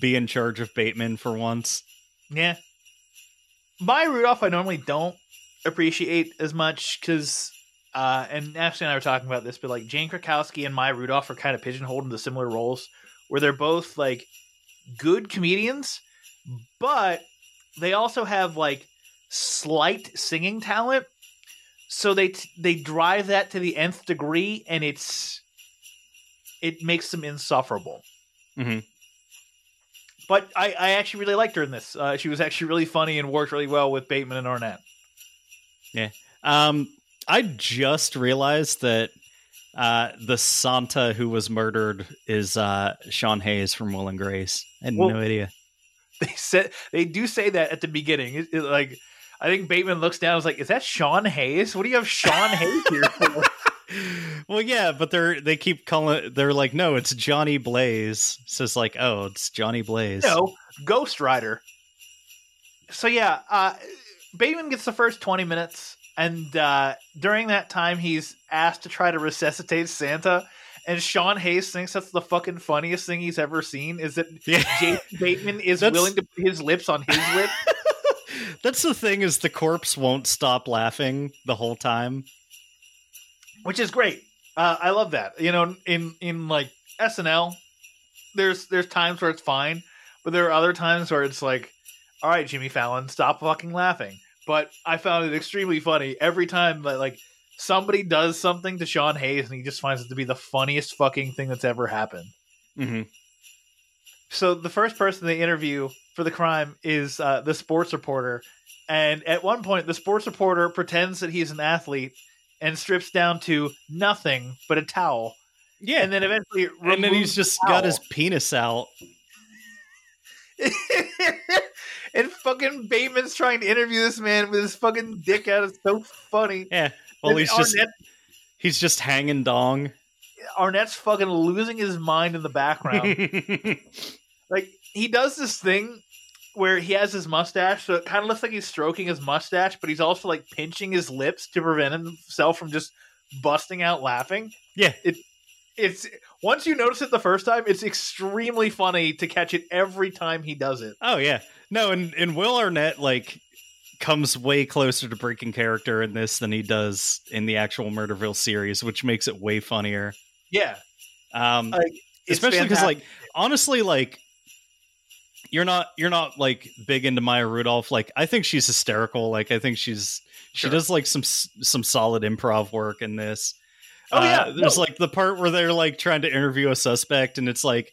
be in charge of Bateman for once. Yeah. Maya Rudolph, I normally don't appreciate as much because, uh, and Ashley and I were talking about this, but like Jane Krakowski and Maya Rudolph are kind of pigeonholed into similar roles where they're both like good comedians, but they also have like slight singing talent. So they t- they drive that to the nth degree, and it's it makes them insufferable. Mhm. But I, I actually really liked her in this. Uh, she was actually really funny and worked really well with Bateman and Arnett. Um, I just realized that uh, the Santa who was murdered is uh, Sean Hayes from Will and Grace. I had Well- no idea. They said they do say that at the beginning. It, it, like I think Bateman looks down. and is like, "Is that Sean Hayes? What do you have Sean Hayes here for?" well, yeah, but they're they keep calling. They're like, no, it's Johnny Blaze. So it's like, oh, it's Johnny Blaze. no, Ghost Rider. So yeah, uh, Bateman gets the first twenty minutes, and uh, during that time, he's asked to try to resuscitate Santa. And Sean Hayes thinks that's the fucking funniest thing he's ever seen. Is that Yeah. Jason Bateman is That's- willing to put his lips on his lip? That's the thing is the corpse won't stop laughing the whole time. which is great. Uh, I love that. You know, in in like SNL, there's there's times where it's fine, but there are other times where it's like, all right, Jimmy Fallon, stop fucking laughing. But I found it extremely funny every time that like somebody does something to Sean Hayes and he just finds it to be the funniest fucking thing that's ever happened. hmm So the first person they interview for the crime is uh, the sports reporter, And at one point, the sports reporter pretends that he's an athlete and strips down to nothing but a towel. Yeah, And then eventually, and then he's just the got his penis out. and fucking Bateman's trying to interview this man with his fucking dick out. It's so funny. Yeah, well, And he's just he's just hanging dong. Arnett's fucking losing his mind in the background. like he does this thing where he has his mustache, so it kind of looks like he's stroking his mustache, but he's also like pinching his lips to prevent himself from just busting out laughing. Yeah. it it's once you notice it the first time, it's extremely funny to catch it every time he does it. Oh yeah, no, and and Will Arnett like comes way closer to breaking character in this than he does in the actual Murderville series, which makes it way funnier. Yeah, Um, Like, especially because like honestly like you're not you're not like big into Maya Rudolph. Like I think she's hysterical. Like I think she's she does like some some solid improv work in this. Oh, Uh, yeah, there's no. like the part where they're like trying to interview a suspect, and it's like,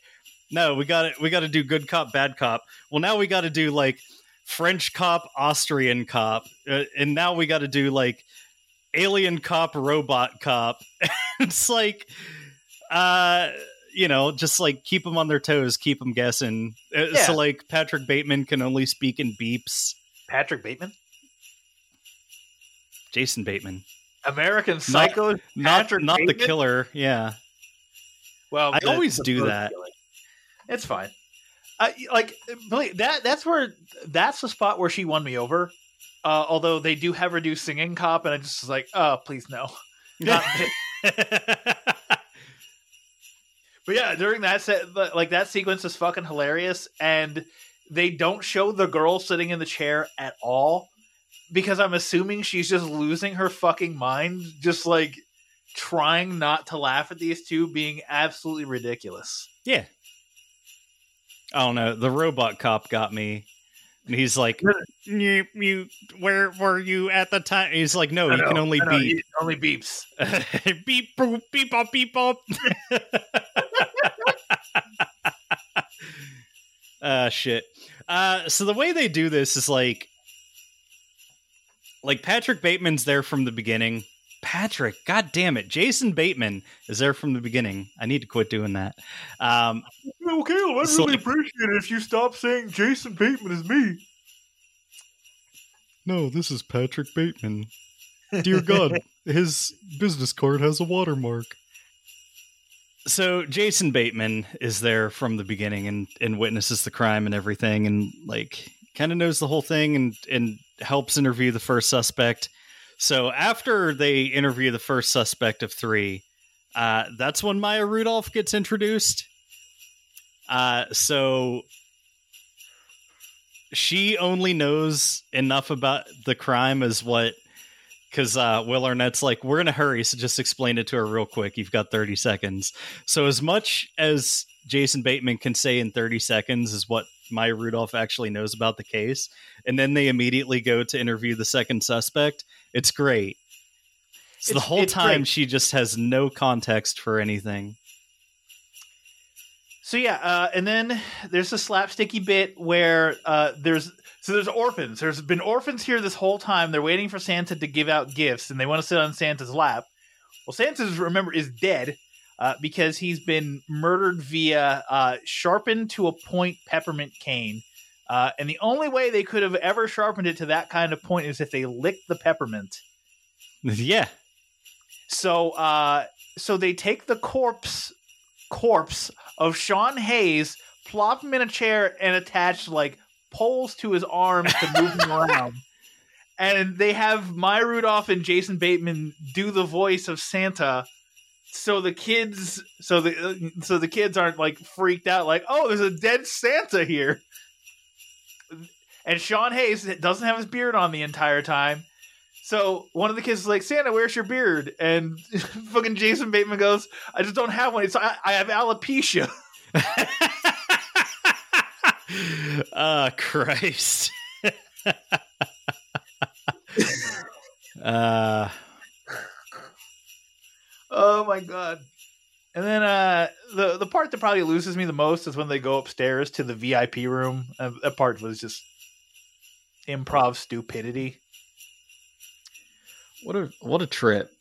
no, we got it. we got to do good cop, bad cop. Well, now we got to do like French cop, Austrian cop, uh, and now we got to do like alien cop, robot cop. it's like, uh, you know, just like keep them on their toes, keep them guessing. Uh, Yeah. So like Patrick Bateman can only speak in beeps. Patrick Bateman, Jason Bateman, American Psycho, not Patrick not the killer. Yeah. Well, I the- always the do that. killing. It's fine. I like that. That's where that's the spot where she won me over. Uh, although they do have her do singing cop, and I just was like, oh, please no. Not. But yeah, during that set, like that sequence is fucking hilarious, and they don't show the girl sitting in the chair at all because I'm assuming she's just losing her fucking mind, just like trying not to laugh at these two being absolutely ridiculous. Yeah. I don't know. The robot cop got me. And he's like, you, you, where were you at the time? He's like, no, you can only know, beep. only beeps. beep, boop, beep, bop, beep, bop. uh, shit. Uh, so the way they do this is like, like Patrick Bateman's there from the beginning. Patrick, god damn it, Jason Bateman is there from the beginning. I need to quit doing that. Um, Well, Caleb, I'd So, really like- appreciate it if you stop saying Jason Bateman is me. No, this is Patrick Bateman. Dear God, his business card has a watermark. So Jason Bateman is there from the beginning and, and witnesses the crime and everything and like kind of knows the whole thing and, and helps interview the first suspect. So after they interview the first suspect of three, uh, that's when Maya Rudolph gets introduced. Uh, so she only knows enough about the crime as what because uh, Will Arnett's like, we're in a hurry, so just explain it to her real quick. You've got 30 seconds. So, as much as Jason Bateman can say in 30 seconds is what Maya Rudolph actually knows about the case, and then they immediately go to interview the second suspect, it's great. So, the whole time, great. she just has no context for anything. So yeah, uh, and then there's a slapsticky bit where uh, there's so there's orphans. There's been orphans here this whole time. They're waiting for Santa to give out gifts, and they want to sit on Santa's lap. Well, Santa's remember is dead uh, because he's been murdered via uh, sharpened to a point peppermint cane. Uh, and the only way they could have ever sharpened it to that kind of point is if they licked the peppermint. yeah. So uh so they take the corpse corpse of Sean Hayes, plop him in a chair and attach like poles to his arms to move him around. And they have Maya Rudolph and Jason Bateman do the voice of Santa. So the kids, so the so the kids aren't like freaked out, like, oh, there's a dead Santa here. And Sean Hayes doesn't have his beard on the entire time. So one of the kids is like, Santa, where's your beard? And fucking Jason Bateman goes, I just don't have one. It's I, I have alopecia. Ah, Christ. uh, Oh my god. And then uh the the part that probably loses me the most is when they go upstairs to the VIP room. Uh, that part was just improv stupidity. What a what a trip.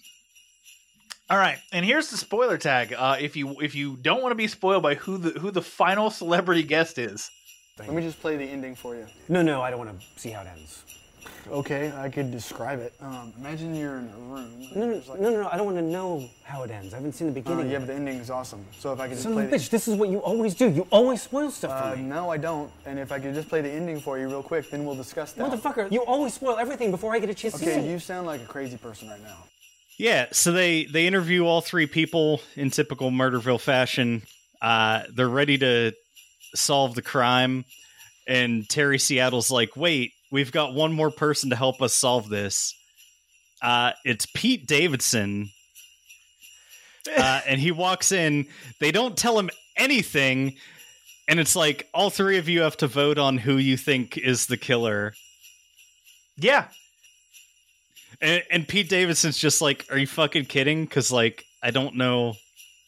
All right, and here's the spoiler tag. Uh, if you if you don't want to be spoiled by who the who the final celebrity guest is, Let me just play the ending for you. No, no, I don't want to see how it ends. Okay, I could describe it. Um, imagine you're in a room. No, no, like- no, no, no, I don't want to know how it ends. I haven't seen the Uh, beginning. yeah, yet. but the ending is awesome. So if I could just Son play of the bitch, this is what you always do. You always spoil stuff Uh, for me. no, I don't. And if I could just play the ending for you real quick, then we'll discuss that. Motherfucker, you always spoil everything before I get a chance to see Okay, you sound like a crazy person right now. Yeah, so they they interview all three people in typical Murderville fashion. Uh, they're ready to solve the crime, and Terry Seattle's like, "Wait, we've got one more person to help us solve this." Uh, it's Pete Davidson, uh, and he walks in. They don't tell him anything, and it's like all three of you have to vote on who you think is the killer. yeah, And, and Pete Davidson's just like, "Are you fucking kidding?" Because like, I don't know,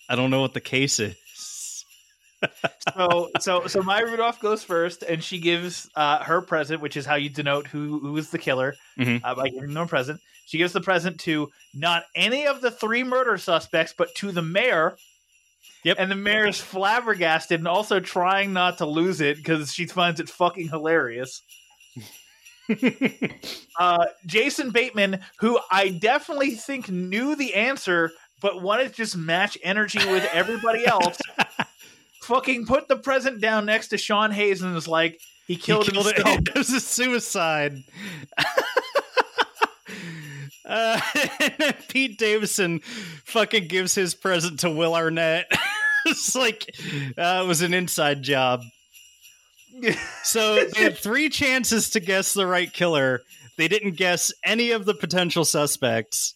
I don't know what the case is. So so so Maya Rudolph goes first, and she gives uh, her present, which is how you denote who who is the killer Mhm. uh, by giving them a present. She gives the present to not any of the three murder suspects, but to the mayor. Yep. And the mayor's flabbergasted and also trying not to lose it because she finds it fucking hilarious. uh, Jason Bateman, who I definitely think knew the answer, but wanted to just match energy with everybody else, fucking put the present down next to Sean Hayes and was like, he killed, he killed it. himself. It was a suicide. uh, Pete Davidson fucking gives his present to Will Arnett. it's like uh, it was an inside job. So they had three chances to guess the right killer. They didn't guess any of the potential suspects,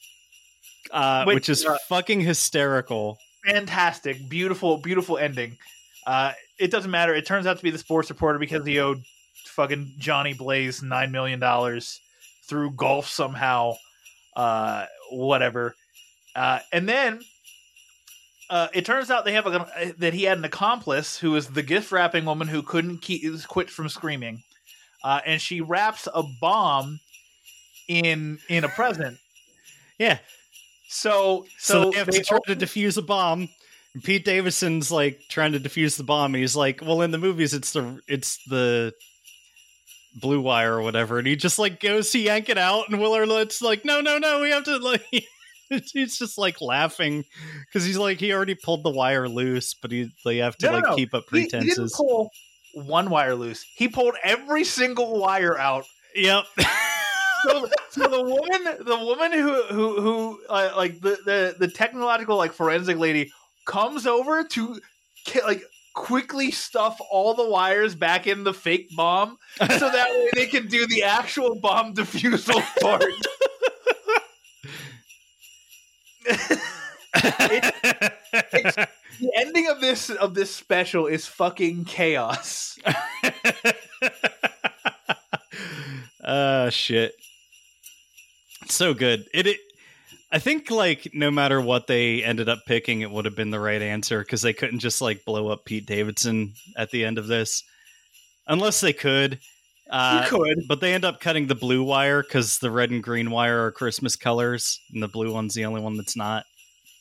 uh, Which, which is uh, fucking hysterical. Fantastic, beautiful, beautiful ending. Uh, it doesn't matter. It turns out to be the sports reporter because he owed fucking Johnny Blaze nine million dollars through golf somehow. Uh, whatever. Uh, and then uh, it turns out they have a, that he had an accomplice who is the gift wrapping woman who couldn't keep, quit from screaming, uh, and she wraps a bomb in in a present. Yeah. So So, so, they have they to try to defuse a bomb. And Pete Davidson's like trying to defuse the bomb. He's like, "Well, in the movies, it's the it's the blue wire or whatever." And he just like goes to yank it out, and Willard Arnett's like, "No, no, no, we have to like." he's just like laughing because he's like he already pulled the wire loose, but he they have to No, like no. keep up He- He, didn't pretenses. pull one wire loose. He pulled every single wire out. yep. So, so the woman, the woman who who who uh, like the, the the technological like forensic lady comes over to like quickly stuff all the wires back in the fake bomb so that way they can do the actual bomb defusal part. the ending of this of this special is fucking chaos. uh shit so good it, it i think like no matter what they ended up picking it would have been the right answer because they couldn't just like blow up pete davidson at the end of this unless they could uh you could. but they end up cutting the blue wire because the red and green wire are christmas colors and the blue one's the only one that's not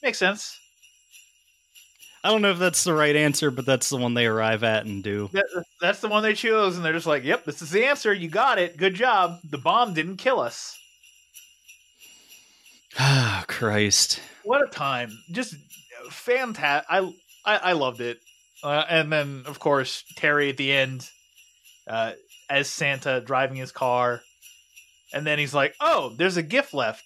Makes sense. i don't know if that's the right answer but that's the one they arrive at and do That, that's the one they chose, and they're just like, "Yep, this is the answer. You got it. Good job. The bomb didn't kill us." Ah christ What a time! Just fantastic. I, I I loved it. Uh, and then, of course, Terry at the end, uh, as Santa driving his car, and then he's like, "Oh, there's a gift left.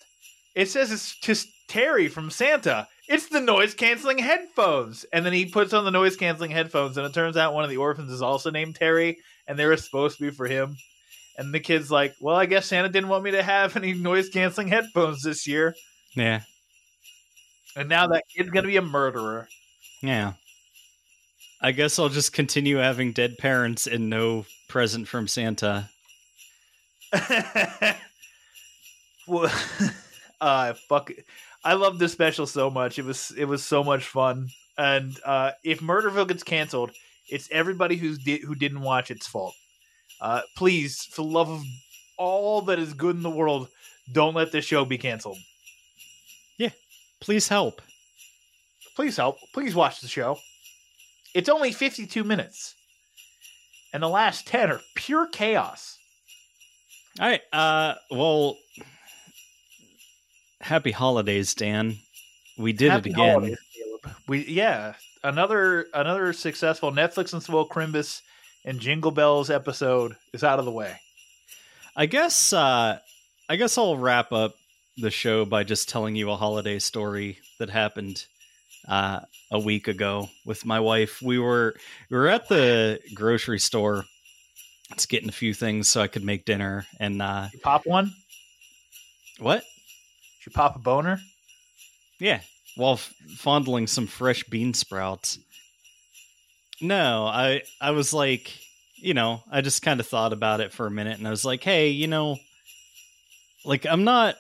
It says it's just Terry from Santa. It's the noise canceling headphones." And then he puts on the noise canceling headphones, and it turns out one of the orphans is also named Terry, and they were supposed to be for him. And the kid's like, "Well, I guess Santa didn't want me to have any noise canceling headphones this year." yeah And now that kid's gonna be a murderer. Yeah. I guess I'll just continue having dead parents and no present from Santa. well, uh, fuck. It. I love this special so much. It was it was so much fun. And uh, if Murderville gets canceled, it's everybody who's di- who didn't watch its fault. Uh, please, for the love of all that is good in the world, don't let this show be canceled. Yeah, please help. Please help. Please watch the show. It's only 52 minutes. And the last 10 are pure chaos. All right. Uh, well, happy holidays, Dan. We did Happy it again. holidays. We yeah, another another successful Netflix and Swill Crimbus and Jingle Bells episode is out of the way. I guess. Uh, I guess I'll wrap up the show by just telling you a holiday story that happened uh, a week ago with my wife. We were we were at the grocery store. It's getting a few things so I could make dinner. And uh, You pop one? what? You pop a boner? Yeah, while f- fondling some fresh bean sprouts. No, I I was like, you know, I just kind of thought about it for a minute, and I was like, hey, you know, like I'm not,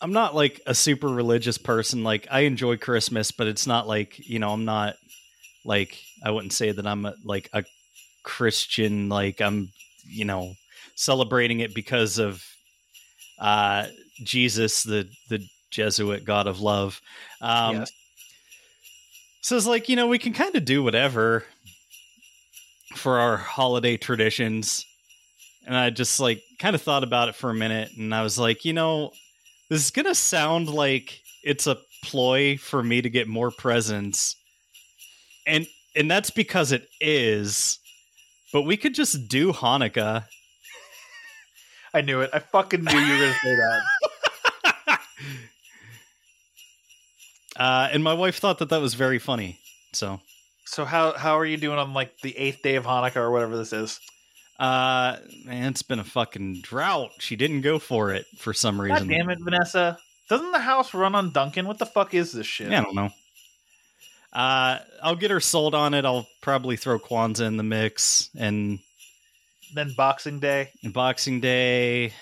I'm not like a super religious person. Like I enjoy Christmas, but it's not like you know, I'm not like I wouldn't say that I'm a, like a Christian. Like I'm, you know, celebrating it because of uh Jesus, the the Jesuit God of love. Um, Yes. So it's like, you know, we can kind of do whatever for our holiday traditions. And I just like kind of thought about it for a minute and I was like, you know, this is going to sound like it's a ploy for me to get more presents. And and that's because it is. But we could just do Hanukkah. I knew it. I fucking knew you were gonna say that. Uh, and my wife thought that that was very funny. So, So how how are you doing on like the eighth day of Hanukkah or whatever this is? uh, man, it's been a fucking drought. She didn't go for it for some God reason. damn it, Vanessa. Doesn't the house run on Duncan? What the fuck is this shit? Yeah, I don't know. Uh, I'll get her sold on it. I'll probably throw Kwanzaa in the mix and, Then Boxing Day. and Boxing Day.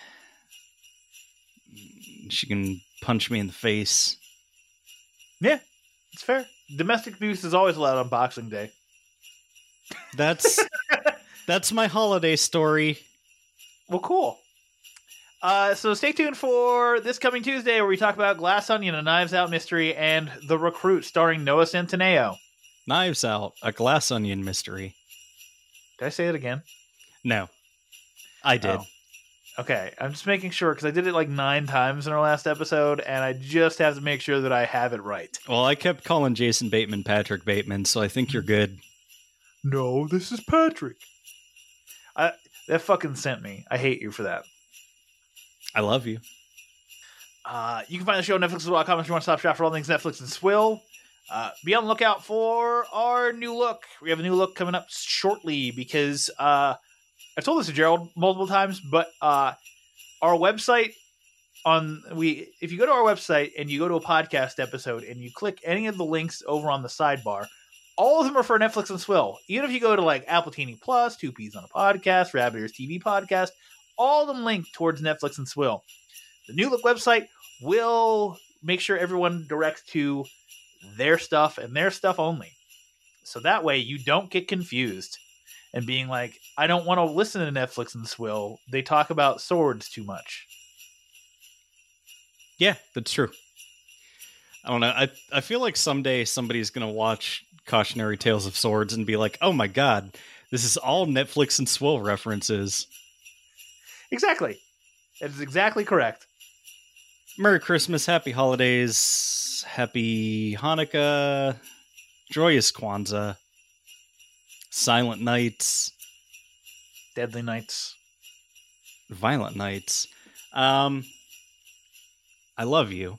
She can punch me in the face. Yeah, it's fair. Domestic abuse is always allowed on Boxing Day. That's that's my holiday story. Well, cool. Uh, so stay tuned for this coming Tuesday where we talk about Glass Onion, a Knives Out mystery, and The Recruit starring Noah Centineo. Knives Out, a glass onion mystery. Did I say it again? No, I did. Oh. Okay, I'm just making sure because I did it like nine times in our last episode, and I just have to make sure that I have it right. Well, I kept calling Jason Bateman Patrick Bateman, so I think you're good. No, this is Patrick. I that fucking sent me. I hate you for that. I love you. Uh, you can find the show at Netflix.com if you want to stop shop for all things Netflix and Swill. Uh, be on the lookout for our new look. We have a new look coming up shortly because uh, I've told this to Gerald multiple times, but uh, our website on we if you go to our website and you go to a podcast episode and you click any of the links over on the sidebar, all of them are for Netflix and Swill. Even if you go to like Apple TV Plus, Two Peas on a Podcast, Rabbit Ears TV Podcast, all of them link towards Netflix and Swill. The new look website will make sure everyone directs to their stuff and their stuff only. So that way you don't get confused and being like, I don't want to listen to Netflix and Swill. They talk about swords too much. Yeah, that's true. I don't know. I I feel like someday somebody's gonna watch Cautionary Tales of Swords and be like, "Oh my god, this is all Netflix and Swill references." Exactly. That is exactly correct. Merry Christmas, Happy Holidays, Happy Hanukkah, Joyous Kwanzaa, Silent Nights, Deadly Nights. Violent Nights. Um, I love you.